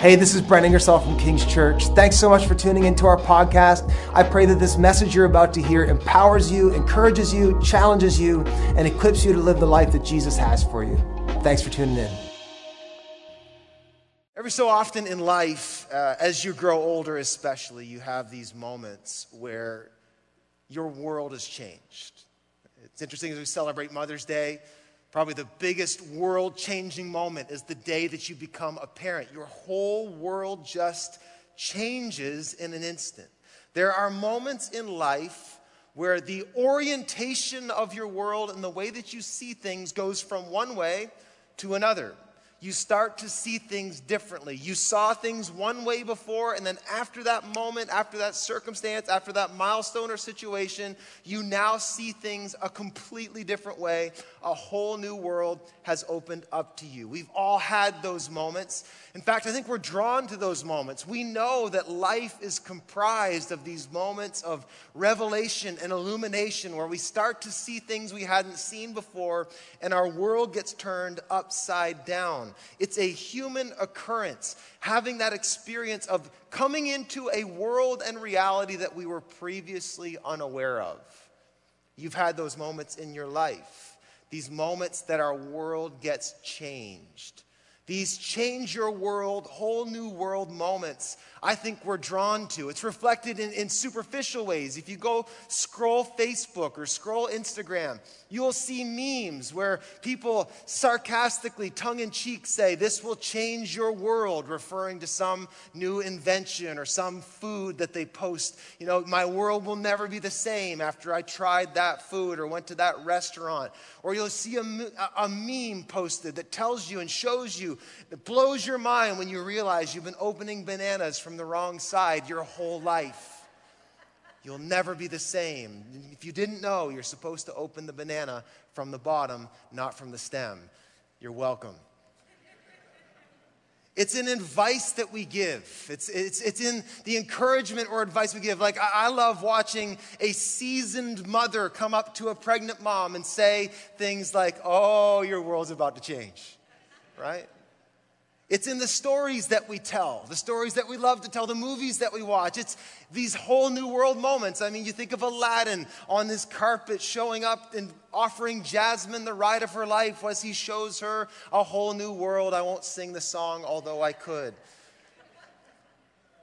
Hey, this is Brent Ingersoll from King's Church. Thanks so much for tuning into our podcast. I pray that this message you're about to hear empowers you, encourages you, challenges you, and equips you to live the life that Jesus has for you. Thanks for tuning in. Every so often in life, uh, as you grow older, especially, you have these moments where your world has changed. It's interesting as we celebrate Mother's Day. Probably the biggest world changing moment is the day that you become a parent. Your whole world just changes in an instant. There are moments in life where the orientation of your world and the way that you see things goes from one way to another you start to see things differently. You saw things one way before, and then after that moment, after that circumstance, after that milestone or situation, you now see things a completely different way. A whole new world has opened up to you. We've all had those moments. In fact, I think we're drawn to those moments. We know that life is comprised of these moments of revelation and illumination where we start to see things we hadn't seen before, and our world gets turned upside down. It's a human occurrence, having that experience of coming into a world and reality that we were previously unaware of. You've had those moments in your life, these moments that our world gets changed. These change your world, whole new world moments, I think we're drawn to. It's reflected in, in superficial ways. If you go scroll Facebook or scroll Instagram, you will see memes where people sarcastically, tongue in cheek, say, This will change your world, referring to some new invention or some food that they post. You know, my world will never be the same after I tried that food or went to that restaurant. Or you'll see a, a meme posted that tells you and shows you, that blows your mind when you realize you've been opening bananas from the wrong side your whole life. You'll never be the same. If you didn't know, you're supposed to open the banana from the bottom, not from the stem. You're welcome. It's an advice that we give. It's, it's, it's in the encouragement or advice we give. Like, I, I love watching a seasoned mother come up to a pregnant mom and say things like, Oh, your world's about to change, right? It's in the stories that we tell, the stories that we love to tell, the movies that we watch. It's these whole new world moments. I mean, you think of Aladdin on this carpet showing up and offering Jasmine the ride of her life as he shows her a whole new world. I won't sing the song, although I could.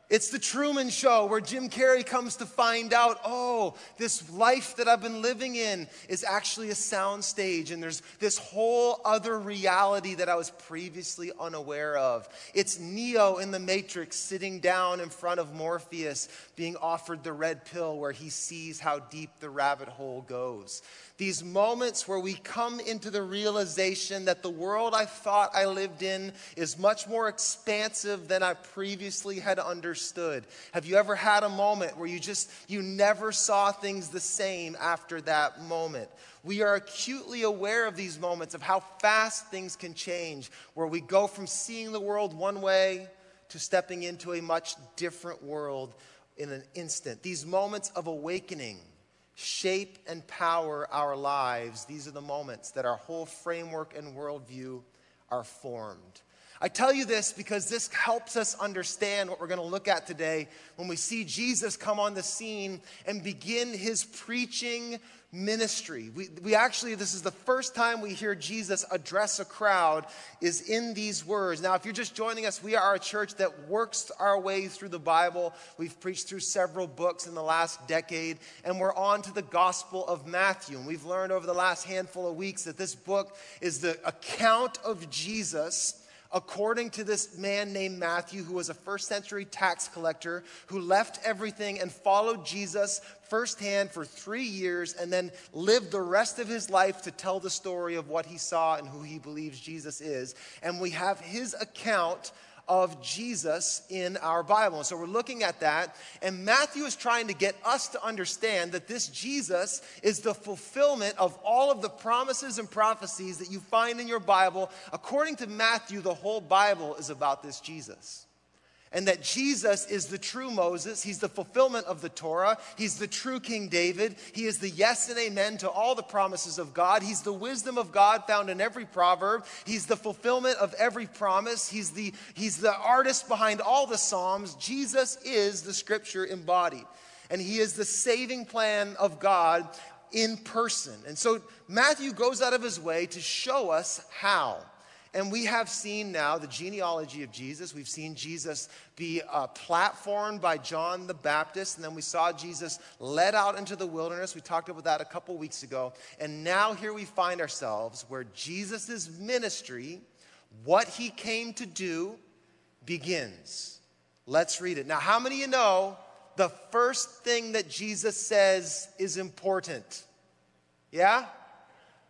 It's the Truman Show where Jim Carrey comes to find out, oh, this life that I've been living in is actually a soundstage, and there's this whole other reality that I was previously unaware of. It's Neo in the Matrix sitting down in front of Morpheus being offered the red pill where he sees how deep the rabbit hole goes. These moments where we come into the realization that the world I thought I lived in is much more expansive than I previously had understood. Have you ever had a moment where you just, you never saw things the same after that moment? We are acutely aware of these moments, of how fast things can change, where we go from seeing the world one way to stepping into a much different world in an instant. These moments of awakening shape and power our lives, these are the moments that our whole framework and worldview are formed. I tell you this because this helps us understand what we're going to look at today when we see Jesus come on the scene and begin his preaching ministry. We, we actually, this is the first time we hear Jesus address a crowd, is in these words. Now, if you're just joining us, we are a church that works our way through the Bible. We've preached through several books in the last decade, and we're on to the Gospel of Matthew. And we've learned over the last handful of weeks that this book is the account of Jesus according to this man named Matthew, who was a first century tax collector, who left everything and followed Jesus firsthand for three years and then lived the rest of his life to tell the story of what he saw and who he believes Jesus is. And we have his account of Jesus in our Bible. And so we're looking at that. And Matthew is trying to get us to understand that this Jesus is the fulfillment of all of the promises and prophecies that you find in your Bible. According to Matthew, the whole Bible is about this Jesus. And that Jesus is the true Moses. He's the fulfillment of the Torah. He's the true King David. He is the yes and amen to all the promises of God. He's the wisdom of God found in every proverb. He's the fulfillment of every promise. He's the, he's the artist behind all the Psalms. Jesus is the scripture embodied. And he is the saving plan of God in person. And so Matthew goes out of his way to show us how. And we have seen now the genealogy of Jesus. We've seen Jesus be uh, platformed by John the Baptist, and then we saw Jesus led out into the wilderness. We talked about that a couple weeks ago. And now here we find ourselves where Jesus' ministry, what he came to do, begins. Let's read it. Now, how many of you know the first thing that Jesus says is important? Yeah?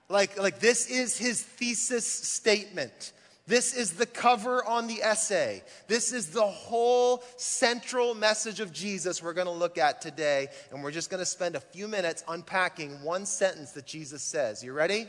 Like, like this is his thesis statement. This is the cover on the essay. This is the whole central message of Jesus we're going to look at today. And we're just going to spend a few minutes unpacking one sentence that Jesus says. You ready?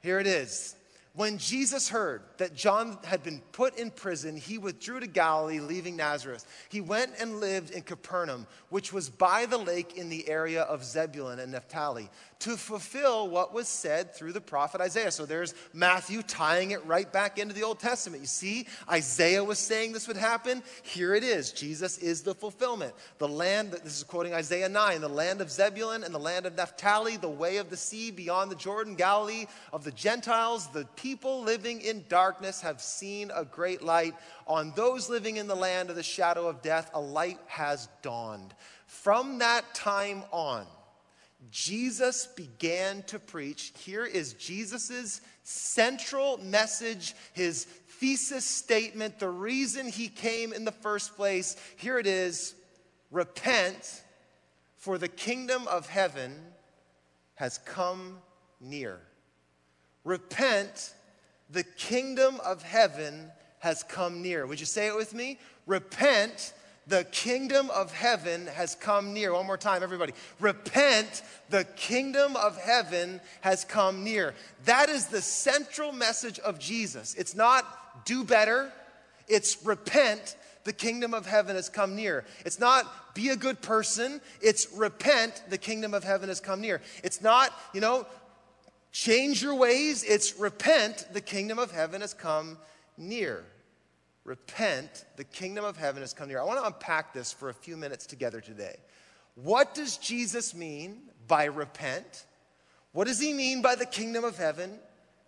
Here it is. When Jesus heard that John had been put in prison, he withdrew to Galilee, leaving Nazareth. He went and lived in Capernaum, which was by the lake in the area of Zebulun and Naphtali to fulfill what was said through the prophet Isaiah. So there's Matthew tying it right back into the Old Testament. You see, Isaiah was saying this would happen. Here it is. Jesus is the fulfillment. The land, that this is quoting Isaiah 9, the land of Zebulun and the land of Naphtali, the way of the sea beyond the Jordan, Galilee of the Gentiles, the people living in darkness have seen a great light. On those living in the land of the shadow of death, a light has dawned. From that time on, Jesus began to preach. Here is Jesus' central message, his thesis statement, the reason he came in the first place. Here it is Repent, for the kingdom of heaven has come near. Repent, the kingdom of heaven has come near. Would you say it with me? Repent, the kingdom of heaven has come near. One more time, everybody. Repent, the kingdom of heaven has come near. That is the central message of Jesus. It's not do better, it's repent, the kingdom of heaven has come near. It's not be a good person, it's repent, the kingdom of heaven has come near. It's not, you know, change your ways, it's repent, the kingdom of heaven has come near. Repent, the kingdom of heaven has come near. I want to unpack this for a few minutes together today. What does Jesus mean by repent? What does he mean by the kingdom of heaven?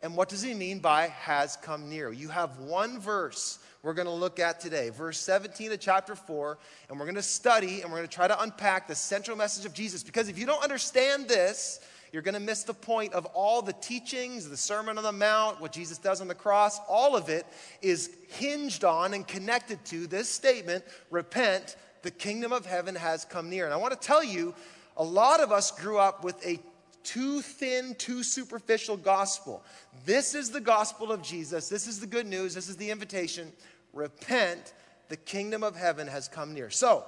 And what does he mean by has come near? You have one verse we're going to look at today, verse 17 of chapter 4, and we're going to study and we're going to try to unpack the central message of Jesus. Because if you don't understand this, you're going to miss the point of all the teachings, the Sermon on the Mount, what Jesus does on the cross. All of it is hinged on and connected to this statement repent, the kingdom of heaven has come near. And I want to tell you, a lot of us grew up with a too thin, too superficial gospel. This is the gospel of Jesus. This is the good news. This is the invitation. Repent, the kingdom of heaven has come near. So,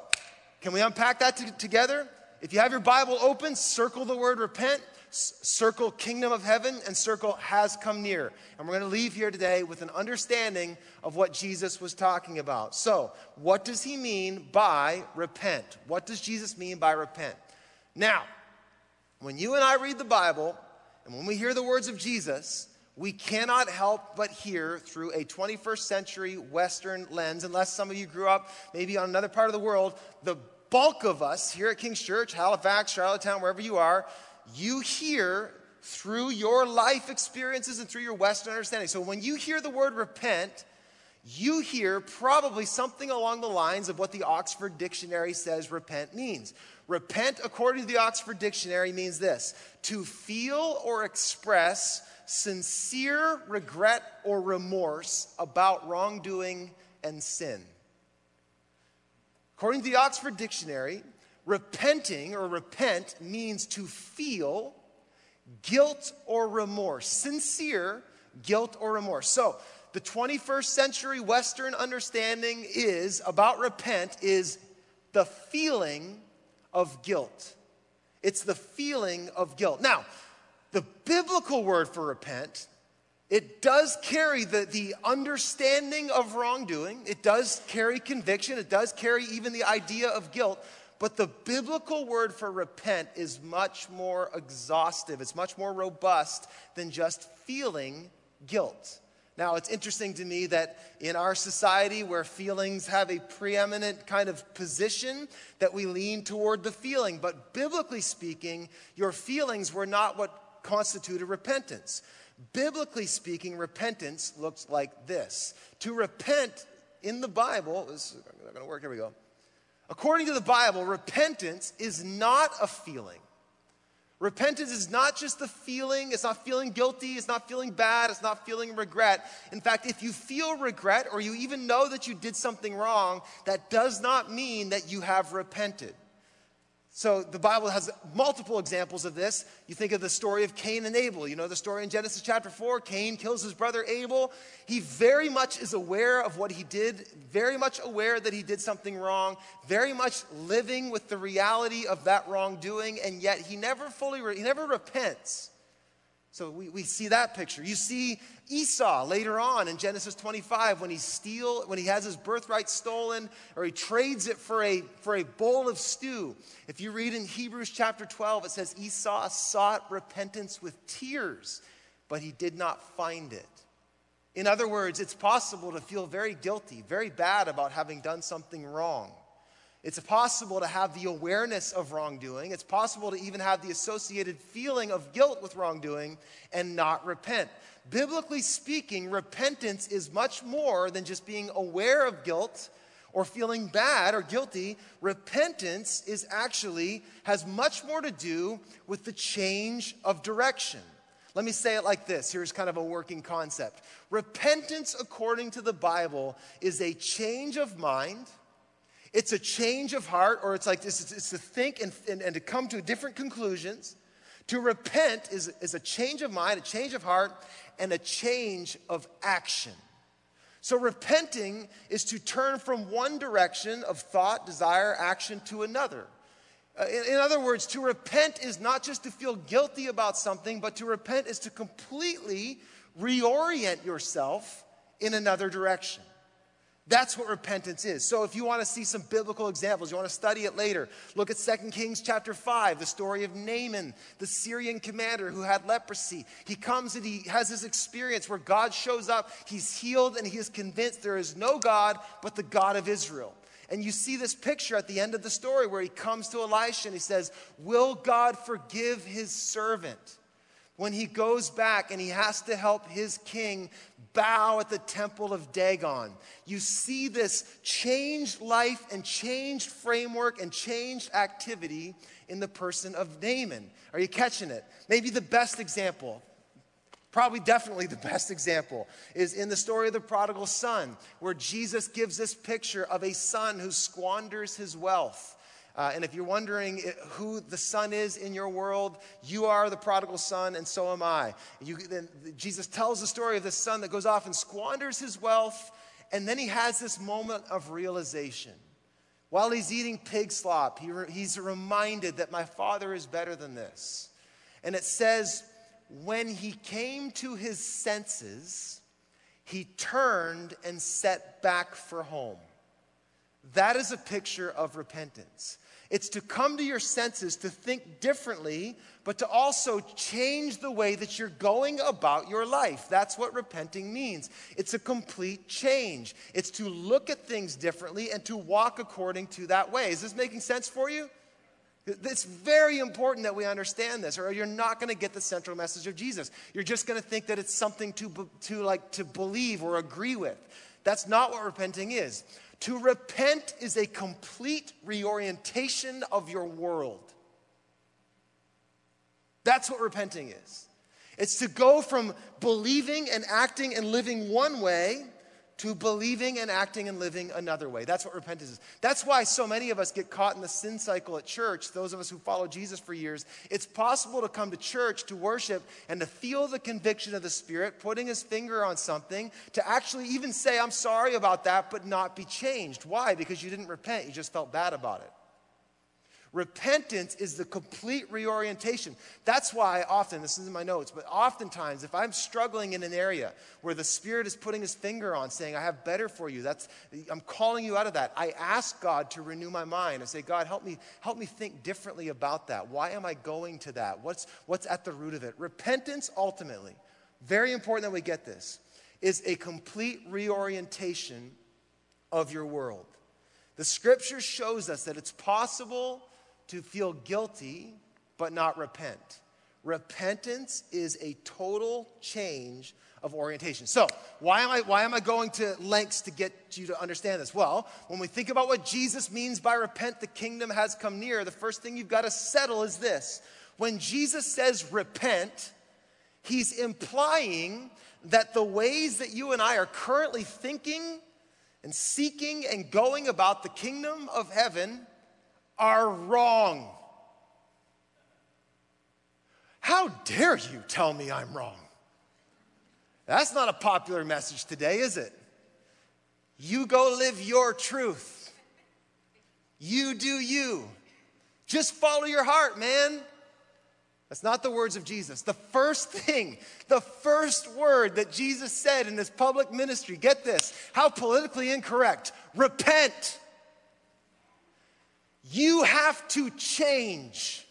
can we unpack that t- together? If you have your Bible open, circle the word repent, circle kingdom of heaven, and circle has come near. And we're going to leave here today with an understanding of what Jesus was talking about. So, what does he mean by repent? What does Jesus mean by repent? Now, when you and I read the Bible, and when we hear the words of Jesus, we cannot help but hear through a 21st century Western lens, unless some of you grew up maybe on another part of the world, the bulk of us here at King's Church, Halifax, Charlottetown, wherever you are, you hear through your life experiences and through your Western understanding. So when you hear the word repent, you hear probably something along the lines of what the Oxford Dictionary says repent means. Repent, according to the Oxford Dictionary, means this to feel or express sincere regret or remorse about wrongdoing and sin. According to the Oxford Dictionary, repenting or repent means to feel guilt or remorse, sincere guilt or remorse. So, the 21st century Western understanding is about repent is the feeling of guilt. It's the feeling of guilt. Now, the biblical word for repent It does carry the, the understanding of wrongdoing, it does carry conviction, it does carry even the idea of guilt. But the biblical word for repent is much more exhaustive, it's much more robust than just feeling guilt. Now, it's interesting to me that in our society where feelings have a preeminent kind of position, that we lean toward the feeling. But biblically speaking, your feelings were not what constituted repentance. Biblically speaking, repentance looks like this. To repent in the Bible, this is not going to work, here we go. According to the Bible, repentance is not a feeling. Repentance is not just the feeling, it's not feeling guilty, it's not feeling bad, it's not feeling regret. In fact, if you feel regret or you even know that you did something wrong, that does not mean that you have repented. So the Bible has multiple examples of this. You think of the story of Cain and Abel. You know the story in Genesis chapter 4. Cain kills his brother Abel. He very much is aware of what he did, very much aware that he did something wrong, very much living with the reality of that wrongdoing, and yet he never fully, re- he never repents. So we, we see that picture. You see Esau later on in Genesis 25 when he steal when he has his birthright stolen or he trades it for a for a bowl of stew. If you read in Hebrews chapter 12 it says Esau sought repentance with tears, but he did not find it. In other words, it's possible to feel very guilty, very bad about having done something wrong. It's possible to have the awareness of wrongdoing. It's possible to even have the associated feeling of guilt with wrongdoing and not repent. Biblically speaking, repentance is much more than just being aware of guilt or feeling bad or guilty. Repentance is actually has much more to do with the change of direction. Let me say it like this. Here's kind of a working concept. Repentance, according to the Bible, is a change of mind it's a change of heart, or it's like this, it's to think and, and, and to come to different conclusions. To repent is, is a change of mind, a change of heart, and a change of action. So, repenting is to turn from one direction of thought, desire, action to another. Uh, in, in, other words, to repent is not just to feel guilty about something, but to repent is to completely reorient yourself in another direction. That's what repentance is. So if you want to see some biblical examples, you want to study it later, look at 2 Kings chapter 5, the story of Naaman, the Syrian commander who had leprosy. He comes and he has this experience where God shows up, he's healed, and he is convinced there is no God but the God of Israel. And you see this picture at the end of the story where he comes to Elisha and he says, Will God forgive his servant? when he goes back and he has to help his king bow at the temple of Dagon. You see this changed life and changed framework and changed activity in the person of Naaman. Are you catching it? Maybe the best example, probably definitely the best example, is in the story of the prodigal son, where Jesus gives this picture of a son who squanders his wealth. Uh, and if you're wondering who the son is in your world, you are the prodigal son, and so am I. You, Jesus tells the story of this son that goes off and squanders his wealth, and then he has this moment of realization. While he's eating pig slop, he re- he's reminded that my father is better than this. And it says, when he came to his senses, he turned and set back for home. That is a picture of repentance. It's to come to your senses, to think differently, but to also change the way that you're going about your life. That's what repenting means. It's a complete change. It's to look at things differently and to walk according to that way. Is this making sense for you? It's very important that we understand this, or you're not going to get the central message of Jesus. You're just going to think that it's something to, to, like, to believe or agree with. That's not what repenting is. To repent is a complete reorientation of your world. That's what repenting is. It's to go from believing and acting and living one way to believing and acting and living another way. That's what repentance is. That's why so many of us get caught in the sin cycle at church, those of us who follow Jesus for years. It's possible to come to church to worship and to feel the conviction of the Spirit, putting his finger on something, to actually even say, I'm sorry about that, but not be changed. Why? Because you didn't repent, you just felt bad about it. Repentance is the complete reorientation. That's why often, this is in my notes, but oftentimes if I'm struggling in an area where the Spirit is putting his finger on saying, I have better for you, that's I'm calling you out of that. I ask God to renew my mind. I say, God, help me, help me think differently about that. Why am I going to that? What's what's at the root of it? Repentance ultimately, very important that we get this, is a complete reorientation of your world. The scripture shows us that it's possible to feel guilty but not repent. Repentance is a total change of orientation. So, why am, I, why am I going to lengths to get you to understand this? Well, when we think about what Jesus means by repent, the kingdom has come near, the first thing you've got to settle is this. When Jesus says repent, he's implying that the ways that you and I are currently thinking and seeking and going about the kingdom of heaven are wrong. How dare you tell me I'm wrong? That's not a popular message today, is it? You go live your truth. You do you. Just follow your heart, man. That's not the words of Jesus. The first thing, the first word that Jesus said in his public ministry, get this, how politically incorrect repent. You have to change.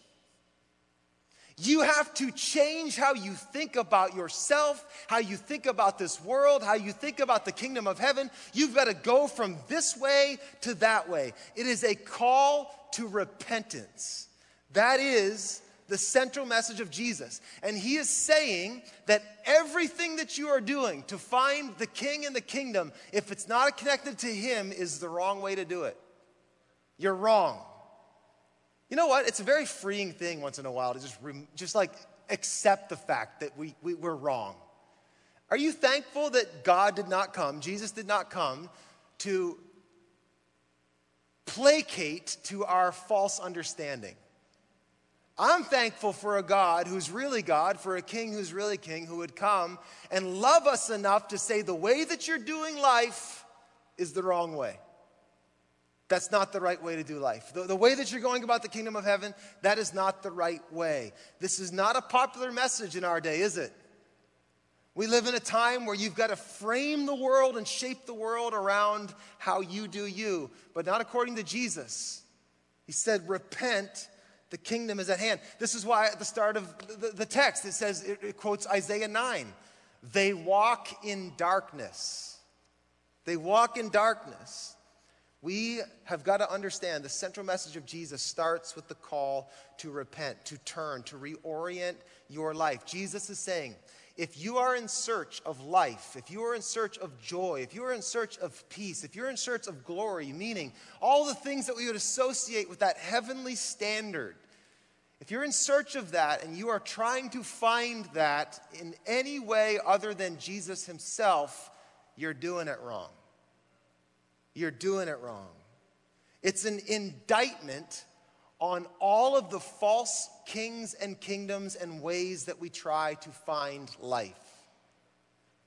You have to change how you think about yourself, how you think about this world, how you think about the kingdom of heaven. You've got to go from this way to that way. It is a call to repentance. That is the central message of Jesus. And he is saying that everything that you are doing to find the king and the kingdom, if it's not connected to him, is the wrong way to do it. You're wrong. You know what? It's a very freeing thing once in a while to just, just like accept the fact that we, we, we're wrong. Are you thankful that God did not come, Jesus did not come to placate to our false understanding? I'm thankful for a God who's really God, for a king who's really king, who would come and love us enough to say the way that you're doing life is the wrong way. That's not the right way to do life. The, the, way that you're going about the kingdom of heaven, that is not the right way. This is not a popular message in our day, is it? We live in a time where you've got to frame the world and shape the world around how you do you, but not according to Jesus. He said, Repent, the kingdom is at hand. This is why at the start of the, the text it says, it, it quotes Isaiah 9. They walk in darkness. They walk in darkness. We have got to understand the central message of Jesus starts with the call to repent, to turn, to reorient your life. Jesus is saying, if you are in search of life, if you are in search of joy, if you are in search of peace, if you're in search of glory, meaning all the things that we would associate with that heavenly standard, if you're in search of that and you are trying to find that in any way other than Jesus himself, you're doing it wrong you're doing it wrong. It's an indictment on all of the false kings and kingdoms and ways that we try to find life.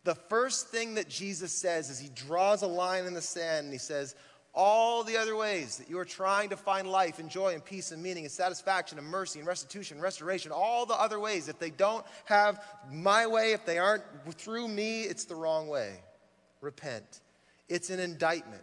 The first thing that Jesus says is he draws a line in the sand and he says, all the other ways that you are trying to find life and joy and peace and meaning and satisfaction and mercy and restitution and restoration, all the other ways, if they don't have my way, if they aren't through me, it's the wrong way. Repent. It's an indictment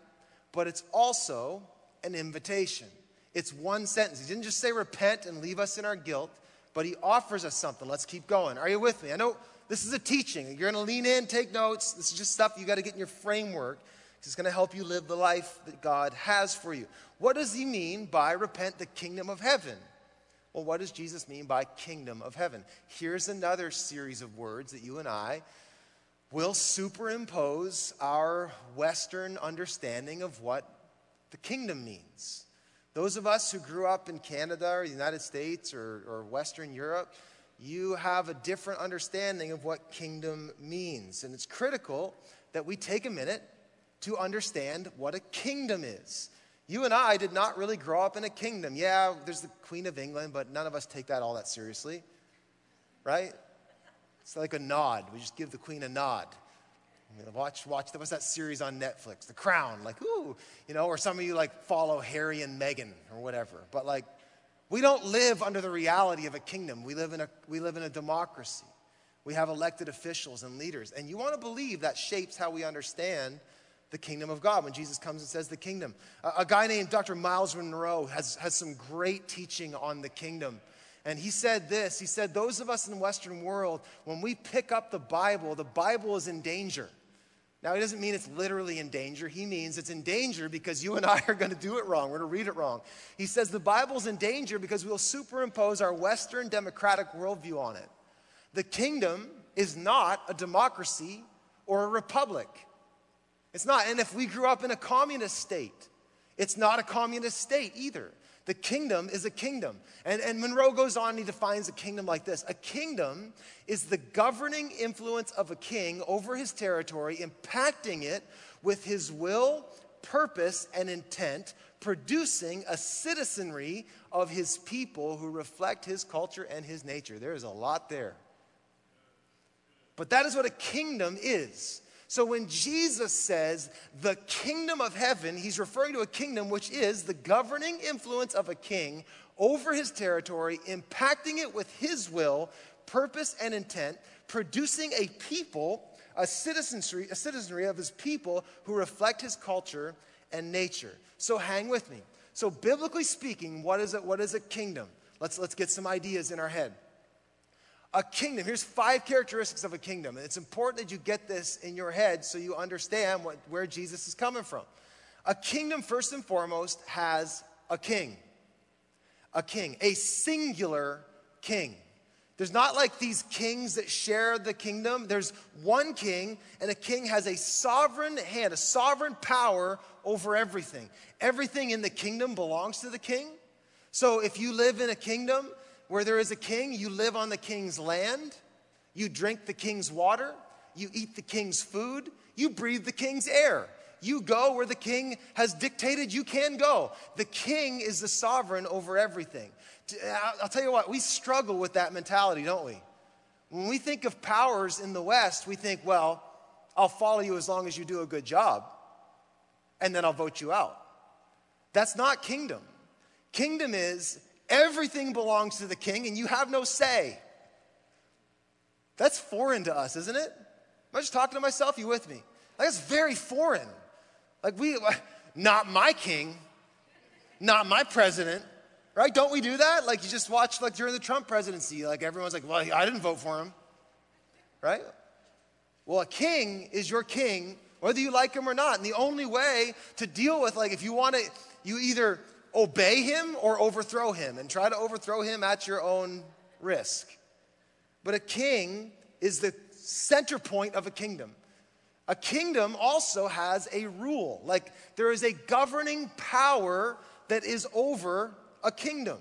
but it's also an invitation. It's one sentence. He didn't just say repent and leave us in our guilt, but he offers us something. Let's keep going. Are you with me? I know this is a teaching. You're going to lean in, take notes. This is just stuff you got to get in your framework. It's going to help you live the life that God has for you. What does he mean by repent the kingdom of heaven? Well, what does Jesus mean by kingdom of heaven? Here's another series of words that you and I will superimpose our Western understanding of what the kingdom means. Those of us who grew up in Canada or the United States or, or Western Europe, you have a different understanding of what kingdom means. And it's critical that we take a minute to understand what a kingdom is. You and I did not really grow up in a kingdom. Yeah, there's the Queen of England, but none of us take that all that seriously, right? It's like a nod. We just give the queen a nod. Watch, watch, what's that series on Netflix? The Crown. Like, ooh, you know, or some of you like follow Harry and Meghan or whatever. But like, We don't live under the reality of a kingdom. We live in a, we live in a democracy. We have elected officials and leaders. And you want to believe that shapes how we understand the kingdom of God when Jesus comes and says the kingdom. A, a guy named Dr. Myles Munroe has, has some great teaching on the kingdom. And he said this He said, Those of us in the Western world, when we pick up the Bible, the Bible is in danger. Now, he doesn't mean it's literally in danger. He means it's in danger because you and I are going to do it wrong. We're going to read it wrong. He says the Bible's in danger because we'll superimpose our Western democratic worldview on it. The kingdom is not a democracy or a republic. It's not. And if we grew up in a communist state, it's not a communist state either. The kingdom is a kingdom. And, and Munroe goes on he defines a kingdom like this A kingdom is the governing influence of a king over his territory, impacting it with his will, purpose, and intent, producing a citizenry of his people who reflect his culture and his nature. There is a lot there. But that is what a kingdom is. So when Jesus says the kingdom of heaven, he's referring to a kingdom which is the governing influence of a king over his territory, impacting it with his will, purpose, and intent, producing a people, a citizenry, a citizenry of his people who reflect his culture and nature. So hang with me. So biblically speaking, what is it? What is a kingdom? Let's, let's get some ideas in our head. A kingdom, here's five characteristics of a kingdom. And it's important that you get this in your head so you understand what, where Jesus is coming from. A kingdom, first and foremost, has a king. A king, a singular king. There's not like these kings that share the kingdom. There's one king, and a king has a sovereign hand, a sovereign power over everything. Everything in the kingdom belongs to the king. So if you live in a kingdom, where there is a king, you live on the king's land, you drink the king's water, you eat the king's food, you breathe the king's air. You go where the king has dictated you can go. The king is the sovereign over everything. I'll tell you what, we struggle with that mentality, don't we? When we think of powers in the West, we think, well, I'll follow you as long as you do a good job, and then I'll vote you out. That's not kingdom. Kingdom is Everything belongs to the king and you have no say. That's foreign to us, isn't it? Am I just talking to myself? You with me? Like, that's very foreign. Like, we, not my king, not my president, right? Don't we do that? Like, you just watch, like, during the Trump presidency, like, everyone's like, well, I didn't vote for him, right? Well, a king is your king, whether you like him or not. And the only way to deal with, like, if you want to, you either obey him or overthrow him, and try to overthrow him at your own risk. But a king is the center point of a kingdom. A kingdom also has a rule, like there is a governing power that is over a kingdom.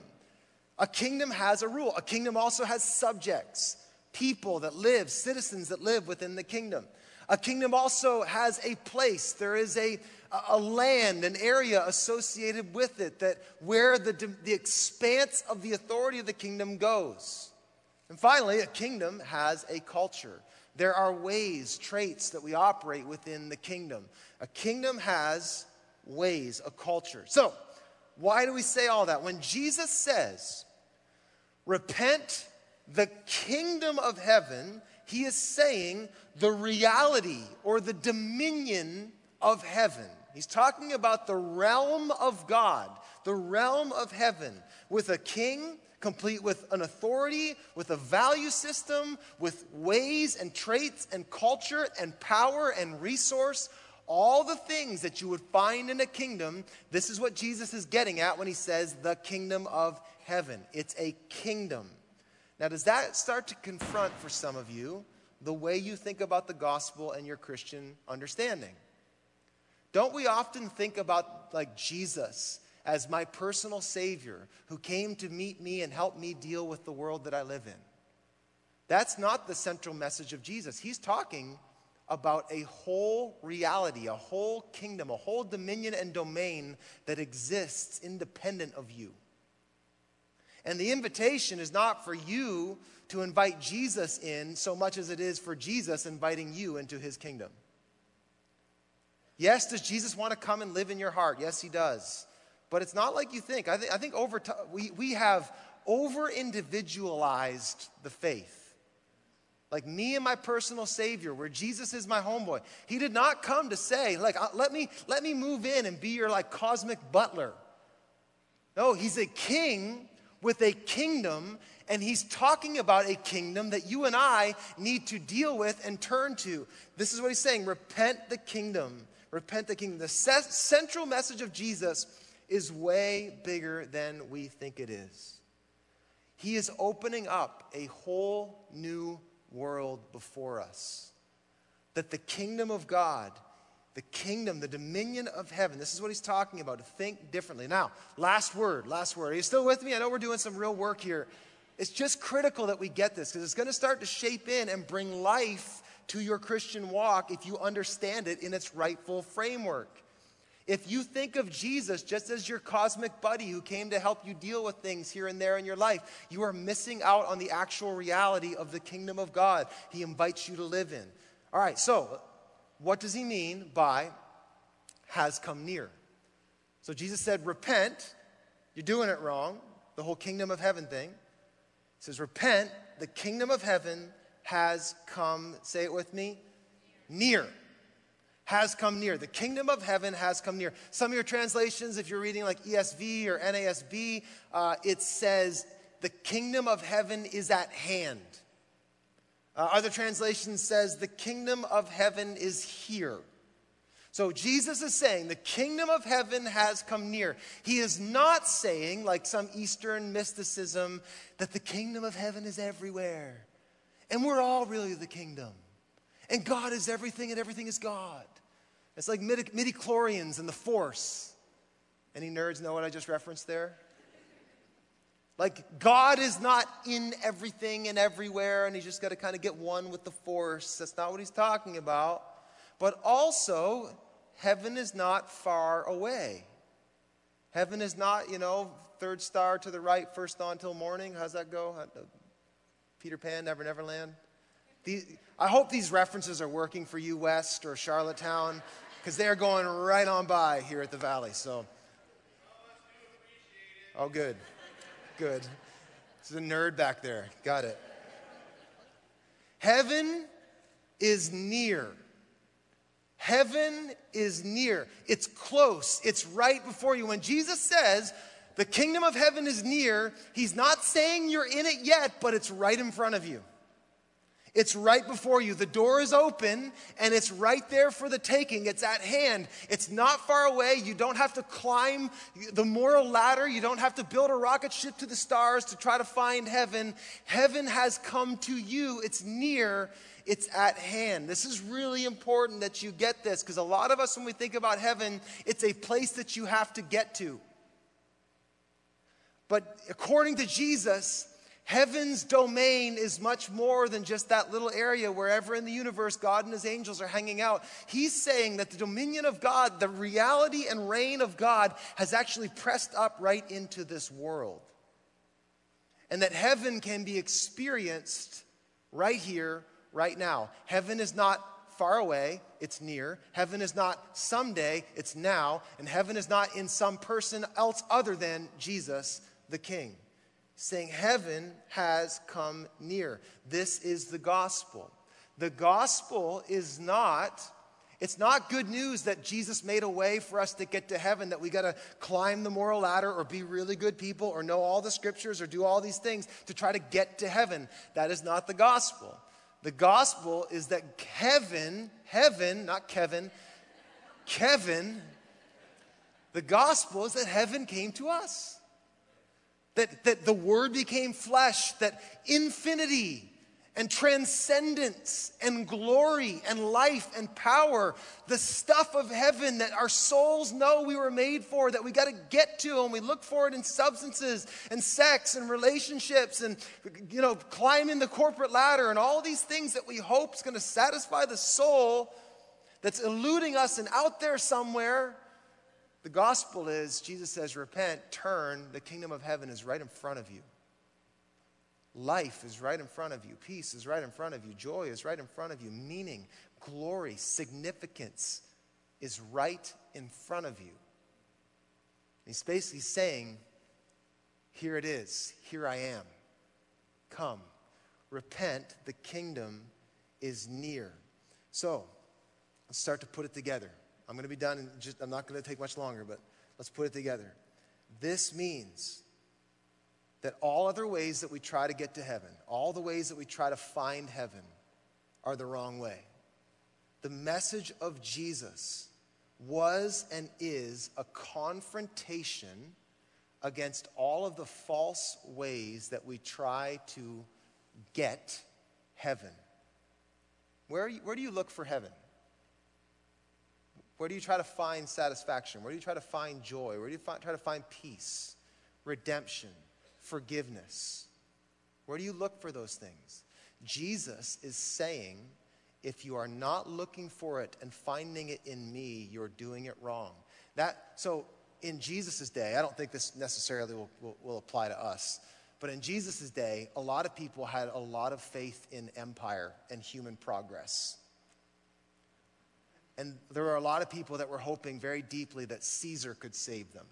A kingdom has a rule. A kingdom also has subjects, people that live, citizens that live within the kingdom. A kingdom also has a place. There is a a land, an area associated with it, that where the, the expanse of the authority of the kingdom goes. And finally, a kingdom has a culture. There are ways, traits that we operate within the kingdom. A kingdom has ways, a culture. So, why do we say all that? When Jesus says, repent, the kingdom of heaven, he is saying the reality or the dominion of heaven. He's talking about the realm of God, the realm of heaven, with a king complete with an authority, with a value system, with ways and traits and culture and power and resource. All the things that you would find in a kingdom, this is what Jesus is getting at when he says the kingdom of heaven. It's a kingdom. Now, does that start to confront for some of you the way you think about the gospel and your Christian understanding? Don't we often think about like Jesus as my personal Savior who came to meet me and help me deal with the world that I live in? That's not the central message of Jesus. He's talking about a whole reality, a whole kingdom, a whole dominion and domain that exists independent of you. And the invitation is not for you to invite Jesus in so much as it is for Jesus inviting you into his kingdom. Yes, does Jesus want to come and live in your heart? Yes, he does. But it's not like you think. I, th- I think over t- we, we have over individualized the faith. Like me and my personal savior, where Jesus is my homeboy. He did not come to say, like, uh, let me, let me move in and be your like cosmic butler. No, he's a king with a kingdom, and he's talking about a kingdom that you and I need to deal with and turn to. This is what he's saying repent the kingdom. Repent the kingdom. The central message of Jesus is way bigger than we think it is. He is opening up a whole new world before us. That the kingdom of God, the kingdom, the dominion of heaven, this is what he's talking about, to think differently. Now, last word, last word. Are you still with me? I know we're doing some real work here. It's just critical that we get this because it's going to start to shape in and bring life to your Christian walk if you understand it in its rightful framework. If you think of Jesus just as your cosmic buddy who came to help you deal with things here and there in your life, you are missing out on the actual reality of the kingdom of God He invites you to live in. All right, so what does He mean by has come near? So Jesus said, Repent, you're doing it wrong, the whole kingdom of heaven thing. He says, Repent, the kingdom of heaven has come, say it with me, near has come near. The kingdom of heaven has come near. Some of your translations, if you're reading like ESV or NASB, uh, it says, the kingdom of heaven is at hand. Uh, other translations says, the kingdom of heaven is here. So Jesus is saying the kingdom of heaven has come near. He is not saying, like some Eastern mysticism, that the kingdom of heaven is everywhere. And we're all really the kingdom. And God is everything and everything is God. It's like midi chlorians and the Force. Any nerds know what I just referenced there? Like, God is not in everything and everywhere, and he's just got to kind of get one with the Force. That's not what he's talking about. But also, heaven is not far away. Heaven is not, you know, third star to the right, first on till morning. How's that go? Peter Pan, Never Never Land? I hope these references are working for you, West or Charlottetown because they're going right on by here at the Valley. So, oh, good, good. This is a nerd back there. Got it. Heaven is near. Heaven is near. It's close. It's right before you. When Jesus says, the kingdom of heaven is near, he's not saying you're in it yet, but it's right in front of you. It's right before you. The door is open and it's right there for the taking. It's at hand. It's not far away. You don't have to climb the moral ladder. You don't have to build a rocket ship to the stars to try to find heaven. Heaven has come to you. It's near. It's at hand. This is really important that you get this because a lot of us, when we think about heaven, it's a place that you have to get to. But according to Jesus, Heaven's domain is much more than just that little area wherever in the universe God and his angels are hanging out. He's saying that the dominion of God, the reality and reign of God, has actually pressed up right into this world. And that heaven can be experienced right here, right now. Heaven is not far away, it's near. Heaven is not someday, it's now. And heaven is not in some person else other than Jesus, the King saying, Heaven has come near. This is the gospel. The gospel is not. It's not good news that Jesus made a way for us to get to heaven, that we got to climb the moral ladder or be really good people or know all the scriptures or do all these things to try to get to heaven. That is not the gospel. The gospel is that heaven, heaven, not Kevin, Kevin, the gospel is that heaven came to us that, that the Word became flesh, that infinity and transcendence and glory and life and power, the stuff of heaven that our souls know we were made for, that we got to get to, and we look for it in substances and sex and relationships and, you know, climbing the corporate ladder and all these things that we hope is going to satisfy the soul that's eluding us and out there somewhere the gospel is Jesus says, Repent, turn, the kingdom of heaven is right in front of you. Life is right in front of you. Peace is right in front of you. Joy is right in front of you. Meaning, glory, significance is right in front of you. He's basically saying, Here it is, here I am. Come, repent, the kingdom is near. So, let's start to put it together. I'm going to be done, in just, I'm not going to take much longer, but let's put it together. This means that all other ways that we try to get to heaven, all the ways that we try to find heaven, are the wrong way. The message of Jesus was and is a confrontation against all of the false ways that we try to get heaven. Where, you, where do you look for heaven? Where do you try to find satisfaction? Where do you try to find joy? Where do you try to find peace, redemption, forgiveness? Where do you look for those things? Jesus is saying, if you are not looking for it and finding it in me, you're doing it wrong. That, so in Jesus' day, I don't think this necessarily will, will, will apply to us, but in Jesus' day, a lot of people had a lot of faith in empire and human progress. And there were a lot of people that were hoping very deeply that Caesar could save them,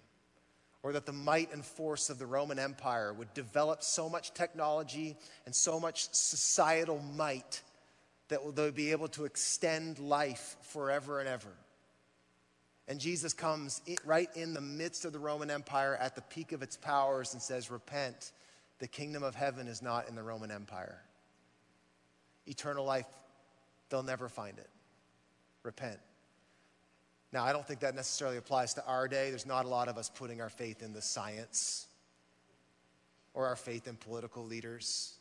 or that the might and force of the Roman Empire would develop so much technology and so much societal might that they would be able to extend life forever and ever. And Jesus comes right in the midst of the Roman Empire at the peak of its powers and says, Repent, the kingdom of heaven is not in the Roman Empire. Eternal life, they'll never find it. Repent. Now, I don't think that necessarily applies to our day. There's not a lot of us putting our faith in the science or our faith in political leaders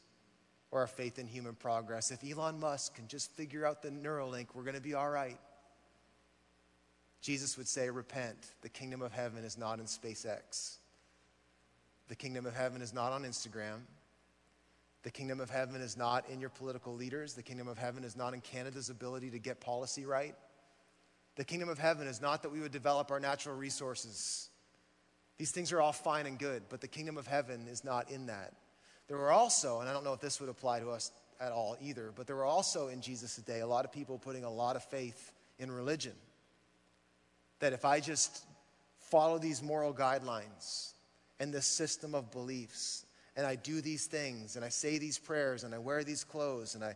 or our faith in human progress. If Elon Musk can just figure out the Neuralink, we're going to be all right. Jesus would say, Repent. The kingdom of heaven is not in SpaceX. The kingdom of heaven is not on Instagram. The kingdom of heaven is not in your political leaders. The kingdom of heaven is not in Canada's ability to get policy right. The kingdom of heaven is not that we would develop our natural resources. These things are all fine and good, but the kingdom of heaven is not in that. There were also, and I don't know if this would apply to us at all either, but there were also in Jesus' day a lot of people putting a lot of faith in religion. That if I just follow these moral guidelines and this system of beliefs, and I do these things, and I say these prayers, and I wear these clothes, and I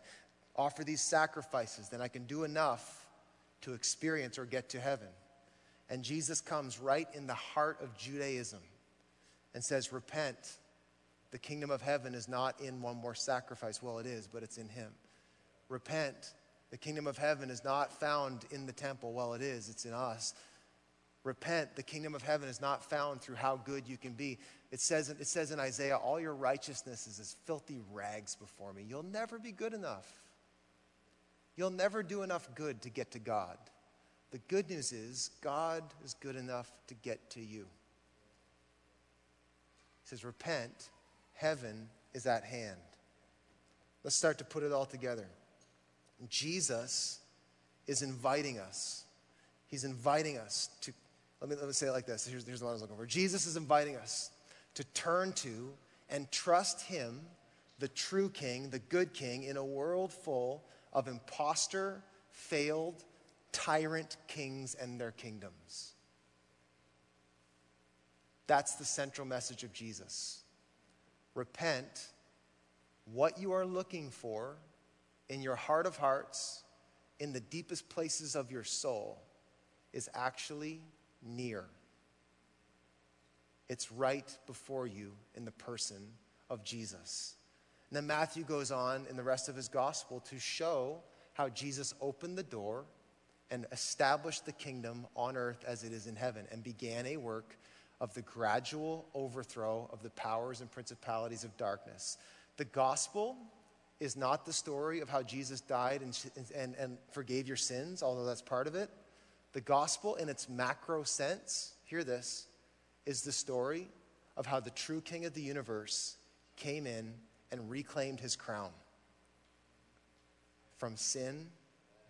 offer these sacrifices, then I can do enough to experience or get to heaven. And Jesus comes right in the heart of Judaism and says, Repent. The kingdom of heaven is not in one more sacrifice. Well, it is, but it's in Him. Repent. The kingdom of heaven is not found in the temple. Well, it is, it's in us. Repent. The kingdom of heaven is not found through how good you can be. It says, it says in Isaiah, All your righteousness is as filthy rags before me. You'll never be good enough. You'll never do enough good to get to God. The good news is, God is good enough to get to you. He says, Repent, heaven is at hand. Let's start to put it all together. Jesus is inviting us. He's inviting us to, let me, let me say it like this. Here's, here's what I was looking for. Jesus is inviting us to turn to and trust Him, the true King, the good King, in a world full of impostor, failed, tyrant kings and their kingdoms. That's the central message of Jesus. Repent. What you are looking for in your heart of hearts, in the deepest places of your soul, is actually near. It's right before you in the person of Jesus. And then Matthew goes on in the rest of his gospel to show how Jesus opened the door and established the kingdom on earth as it is in heaven and began a work of the gradual overthrow of the powers and principalities of darkness. The gospel is not the story of how Jesus died and, and, and forgave your sins, although that's part of it. The gospel, in its macro sense, hear this, is the story of how the true king of the universe came in and reclaimed his crown from sin,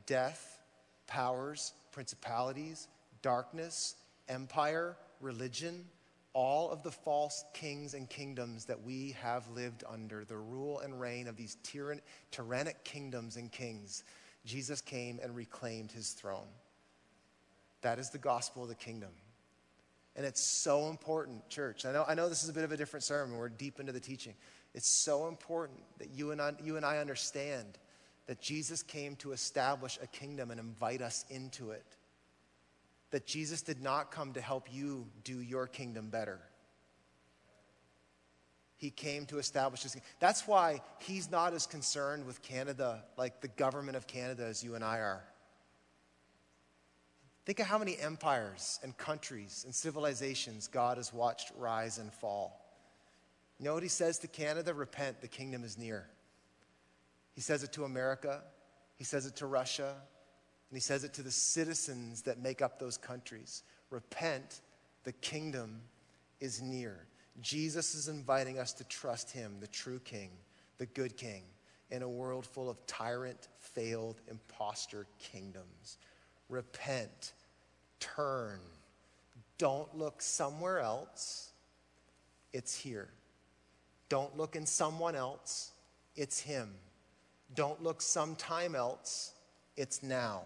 death, powers, principalities, darkness, empire, religion, all of the false kings and kingdoms that we have lived under, the rule and reign of these tyrann- tyrannic kingdoms and kings. Jesus came and reclaimed his throne. That is the gospel of the kingdom. And it's so important, church. I know, I know this is a bit of a different sermon. We're deep into the teaching. It's so important that you and I, you and I understand that Jesus came to establish a kingdom and invite us into it. That Jesus did not come to help you do your kingdom better. He came to establish his. kingdom. That's why he's not as concerned with Canada, like the government of Canada, as you and I are. Think of how many empires and countries and civilizations God has watched rise and fall. You know what he says to Canada? Repent, the kingdom is near. He says it to America, he says it to Russia, and he says it to the citizens that make up those countries. Repent, the kingdom is near. Jesus is inviting us to trust him, the true king, the good king, in a world full of tyrant, failed, impostor kingdoms. Repent, turn. Don't look somewhere else. It's here. Don't look in someone else. It's him. Don't look sometime else. It's now.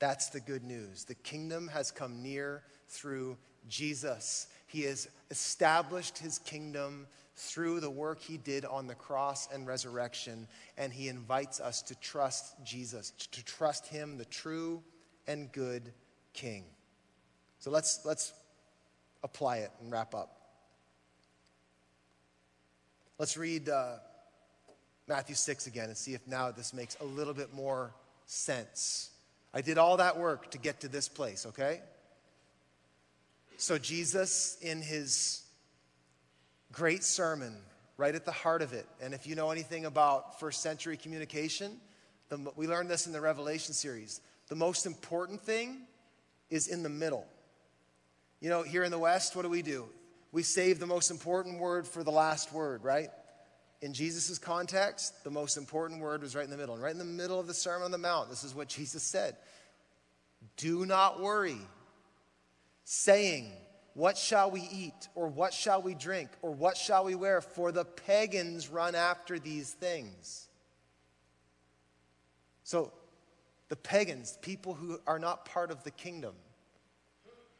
That's the good news. The kingdom has come near through Jesus. He has established his kingdom through the work he did on the cross and resurrection, and he invites us to trust Jesus, to trust him, the true and good king. So let's, let's apply it and wrap up. Let's read uh, Matthew 6 again and see if now this makes a little bit more sense. I did all that work to get to this place, okay? So, Jesus, in his great sermon, right at the heart of it, and if you know anything about first century communication, the, we learned this in the Revelation series. The most important thing is in the middle. You know, here in the West, what do we do? We save the most important word for the last word, right? In Jesus' context, the most important word was right in the middle. And right in the middle of the Sermon on the Mount, this is what Jesus said Do not worry saying, What shall we eat? Or what shall we drink? Or what shall we wear? For the pagans run after these things. So, the pagans, people who are not part of the kingdom,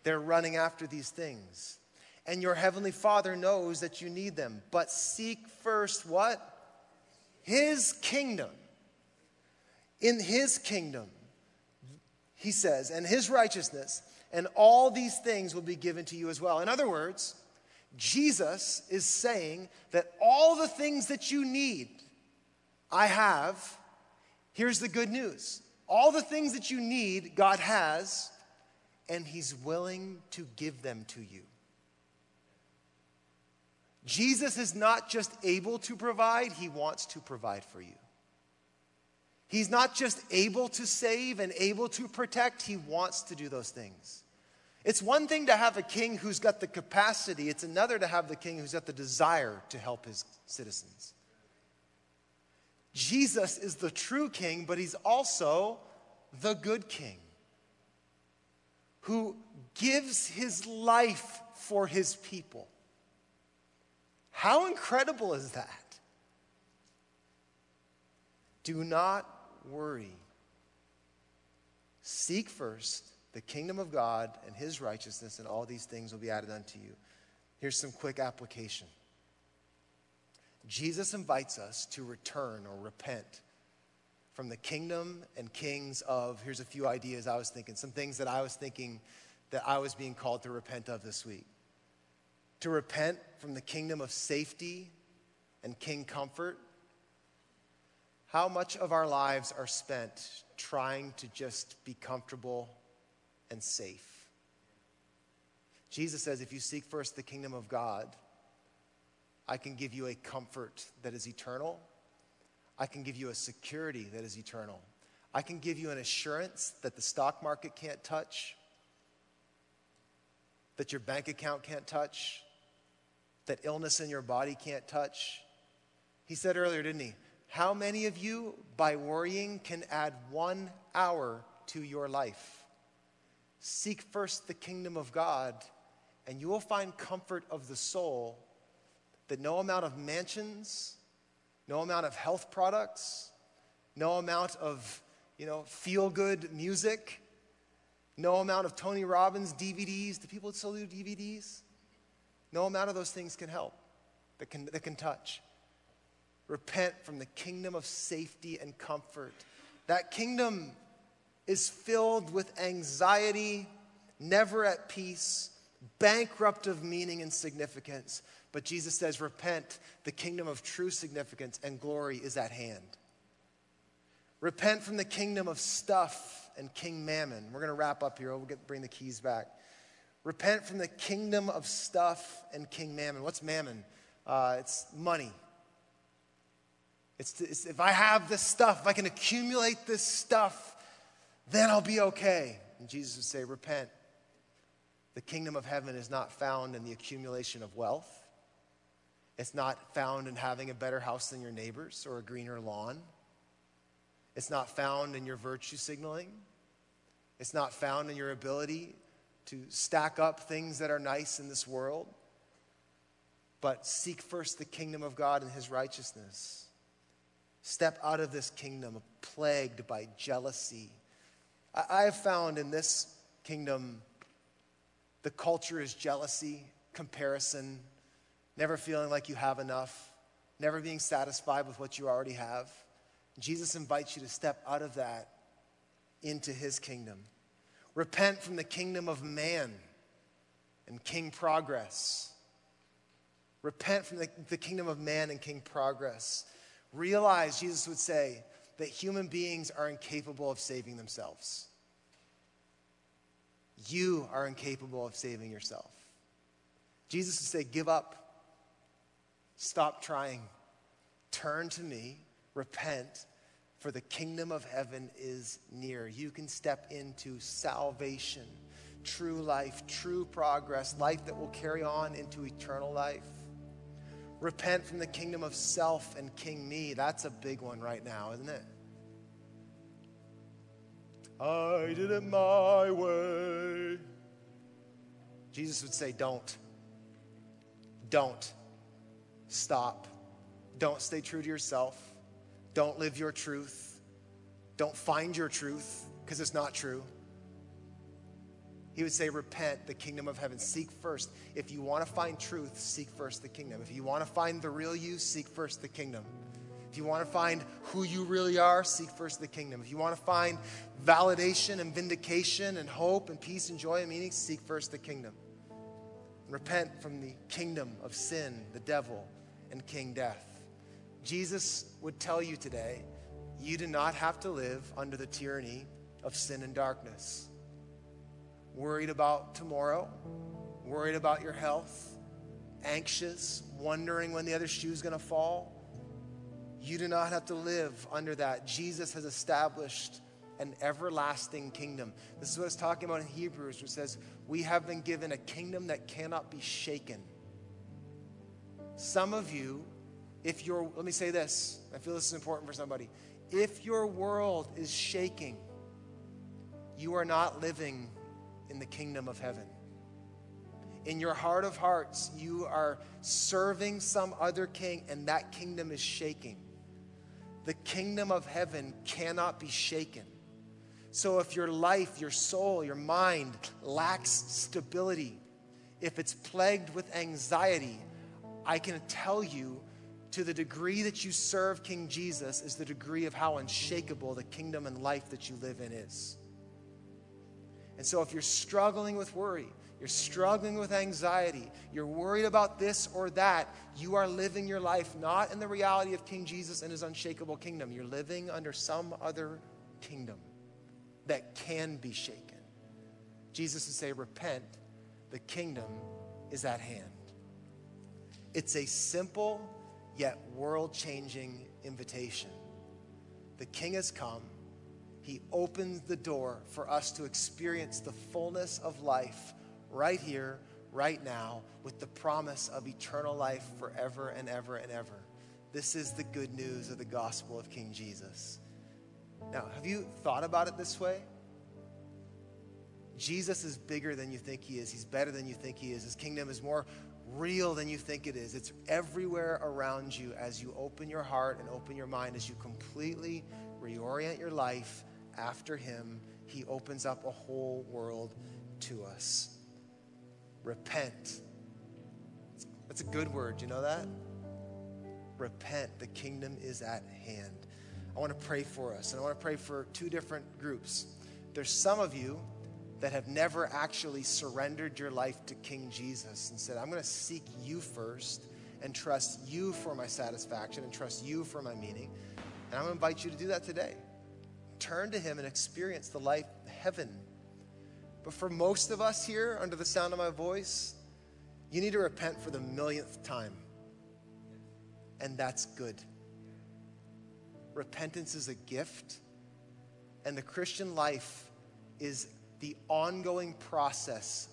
they're running after these things. And your heavenly Father knows that you need them. But seek first what? His kingdom. In his kingdom, he says, and his righteousness, and all these things will be given to you as well. In other words, Jesus is saying that all the things that you need, I have. Here's the good news all the things that you need, God has, and He's willing to give them to you. Jesus is not just able to provide, He wants to provide for you. He's not just able to save and able to protect, he wants to do those things. It's one thing to have a king who's got the capacity, it's another to have the king who's got the desire to help his citizens. Jesus is the true king, but he's also the good king who gives his life for his people. How incredible is that? Do not worry. Seek first the kingdom of God and his righteousness, and all these things will be added unto you. Here's some quick application Jesus invites us to return or repent from the kingdom and kings of, here's a few ideas I was thinking, some things that I was thinking that I was being called to repent of this week. To repent from the kingdom of safety and king comfort how much of our lives are spent trying to just be comfortable and safe? Jesus says, if you seek first the kingdom of God, I can give you a comfort that is eternal. I can give you a security that is eternal. I can give you an assurance that the stock market can't touch, that your bank account can't touch, that illness in your body can't touch. He said earlier, didn't he? How many of you, by worrying, can add one hour to your life? Seek first the kingdom of God, and you will find comfort of the soul that no amount of mansions, no amount of health products, no amount of you know, feel good music No amount of Tony Robbins DVDs. Do people that still do DVDs? No amount of those things can help, that can, that can touch. Repent from the kingdom of safety and comfort. That kingdom is filled with anxiety, never at peace, bankrupt of meaning and significance. But Jesus says, Repent, the kingdom of true significance and glory is at hand. Repent from the kingdom of stuff and King Mammon. We're going to wrap up here. We'll get, bring the keys back. Repent from the kingdom of stuff and King Mammon. What's Mammon? Uh, it's money. It's, it's if I have this stuff, if I can accumulate this stuff, then I'll be okay. And Jesus would say, Repent. The kingdom of heaven is not found in the accumulation of wealth. It's not found in having a better house than your neighbors or a greener lawn. It's not found in your virtue signaling. It's not found in your ability to stack up things that are nice in this world. But seek first the kingdom of God and his righteousness. Step out of this kingdom plagued by jealousy. I have found in this kingdom the culture is jealousy, comparison, never feeling like you have enough, never being satisfied with what you already have. Jesus invites you to step out of that into his kingdom. Repent from the kingdom of man and king progress. Repent from the, the kingdom of man and king progress. Realize, Jesus would say, that human beings are incapable of saving themselves. You are incapable of saving yourself. Jesus would say, Give up, stop trying, turn to me, repent, for the kingdom of heaven is near. You can step into salvation, true life, true progress, life that will carry on into eternal life. Repent from the kingdom of self and king me. That's a big one right now, isn't it? I did it my way. Jesus would say, Don't. Don't. Stop. Don't stay true to yourself. Don't live your truth. Don't find your truth because it's not true. He would say, Repent, the kingdom of heaven. Seek first. If you want to find truth, seek first the kingdom. If you want to find the real you, seek first the kingdom. If you want to find who you really are, seek first the kingdom. If you want to find validation and vindication and hope and peace and joy and meaning, seek first the kingdom. Repent from the kingdom of sin, the devil, and King Death. Jesus would tell you today you do not have to live under the tyranny of sin and darkness. Worried about tomorrow, worried about your health, anxious, wondering when the other shoe is going to fall you do not have to live under that. Jesus has established an everlasting kingdom. This is what it's talking about in Hebrews, which says, We have been given a kingdom that cannot be shaken. Some of you, if you're, let me say this, I feel this is important for somebody. If your world is shaking, you are not living in the kingdom of heaven. In your heart of hearts, you are serving some other king, and that kingdom is shaking the kingdom of heaven cannot be shaken. So if your life, your soul, your mind lacks stability, if it's plagued with anxiety, I can tell you to the degree that you serve King Jesus is the degree of how unshakable the kingdom and life that you live in is. And so if you're struggling with worry, you're struggling with anxiety, you're worried about this or that, you are living your life not in the reality of King Jesus and his unshakable kingdom. You're living under some other kingdom that can be shaken. Jesus would say, Repent, the kingdom is at hand. It's a simple yet world changing invitation. The king has come. He opens the door for us to experience the fullness of life right here, right now, with the promise of eternal life forever and ever and ever. This is the good news of the gospel of King Jesus. Now, have you thought about it this way? Jesus is bigger than you think he is. He's better than you think he is. His kingdom is more real than you think it is. It's everywhere around you as you open your heart and open your mind, as you completely reorient your life after him he opens up a whole world to us. Repent. That's a good word. You know that? Repent. The kingdom is at hand. I want to pray for us, and I want to pray for two different groups. There's some of you that have never actually surrendered your life to King Jesus and said, I'm going to seek you first and trust you for my satisfaction and trust you for my meaning. And I'm going to invite you to do that today. Turn to Him and experience the life, heaven. But for most of us here, under the sound of my voice, you need to repent for the millionth time. And that's good. Repentance is a gift, and the Christian life is the ongoing process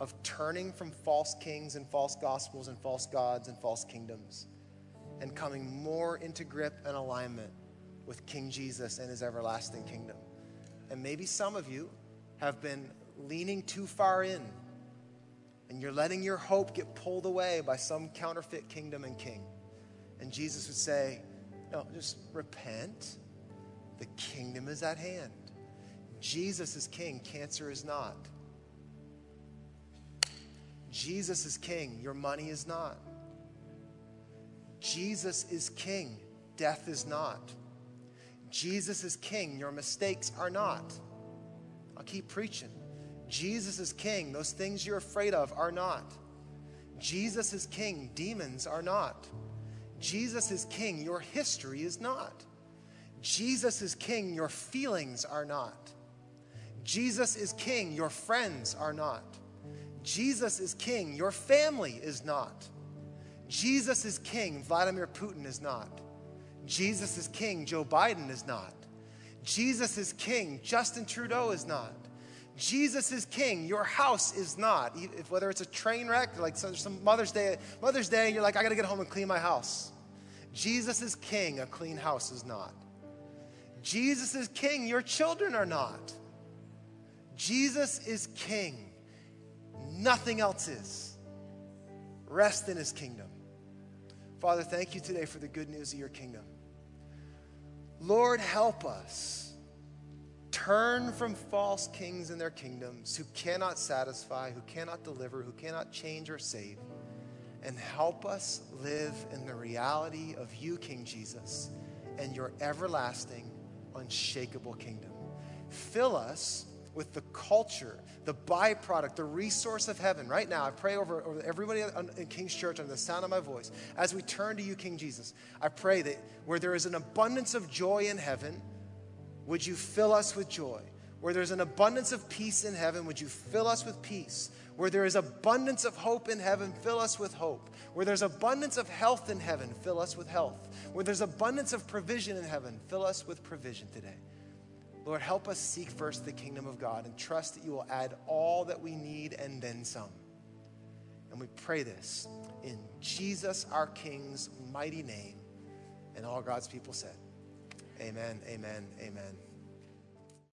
of turning from false kings and false gospels and false gods and false kingdoms and coming more into grip and alignment with King Jesus and his everlasting kingdom. And maybe some of you have been leaning too far in and you're letting your hope get pulled away by some counterfeit kingdom and king. And Jesus would say, No, just repent. The kingdom is at hand. Jesus is king, cancer is not. Jesus is king, your money is not. Jesus is king, death is not. Jesus is king, your mistakes are not. I'll keep preaching. Jesus is king, those things you're afraid of are not. Jesus is king, demons are not. Jesus is king, your history is not. Jesus is king, your feelings are not. Jesus is king, your friends are not. Jesus is king, your family is not. Jesus is king, Vladimir Putin is not. Jesus is king, Joe Biden is not. Jesus is king, Justin Trudeau is not. Jesus is king, your house is not. If, whether it's a train wreck, like some, some Mother's Day, Mother's Day, you're like, I gotta get home and clean my house. Jesus is king, a clean house is not. Jesus is king, your children are not. Jesus is king. Nothing else is. Rest in his kingdom. Father, thank you today for the good news of your kingdom. Lord, help us turn from false kings and their kingdoms who cannot satisfy, who cannot deliver, who cannot change or save, and help us live in the reality of you, King Jesus, and your everlasting, unshakable kingdom. Fill us with the culture, the byproduct, the resource of heaven. Right now, I pray over, over everybody in King's Church under the sound of my voice. As we turn to you, King Jesus, I pray that where there is an abundance of joy in heaven, would you fill us with joy? Where there's an abundance of peace in heaven, would you fill us with peace? Where there is abundance of hope in heaven, fill us with hope. Where there's abundance of health in heaven, fill us with health. Where there's abundance of provision in heaven, fill us with provision today. Lord, help us seek first the kingdom of God and trust that you will add all that we need and then some. And we pray this in Jesus, our King's mighty name. And all God's people said, Amen, amen, amen.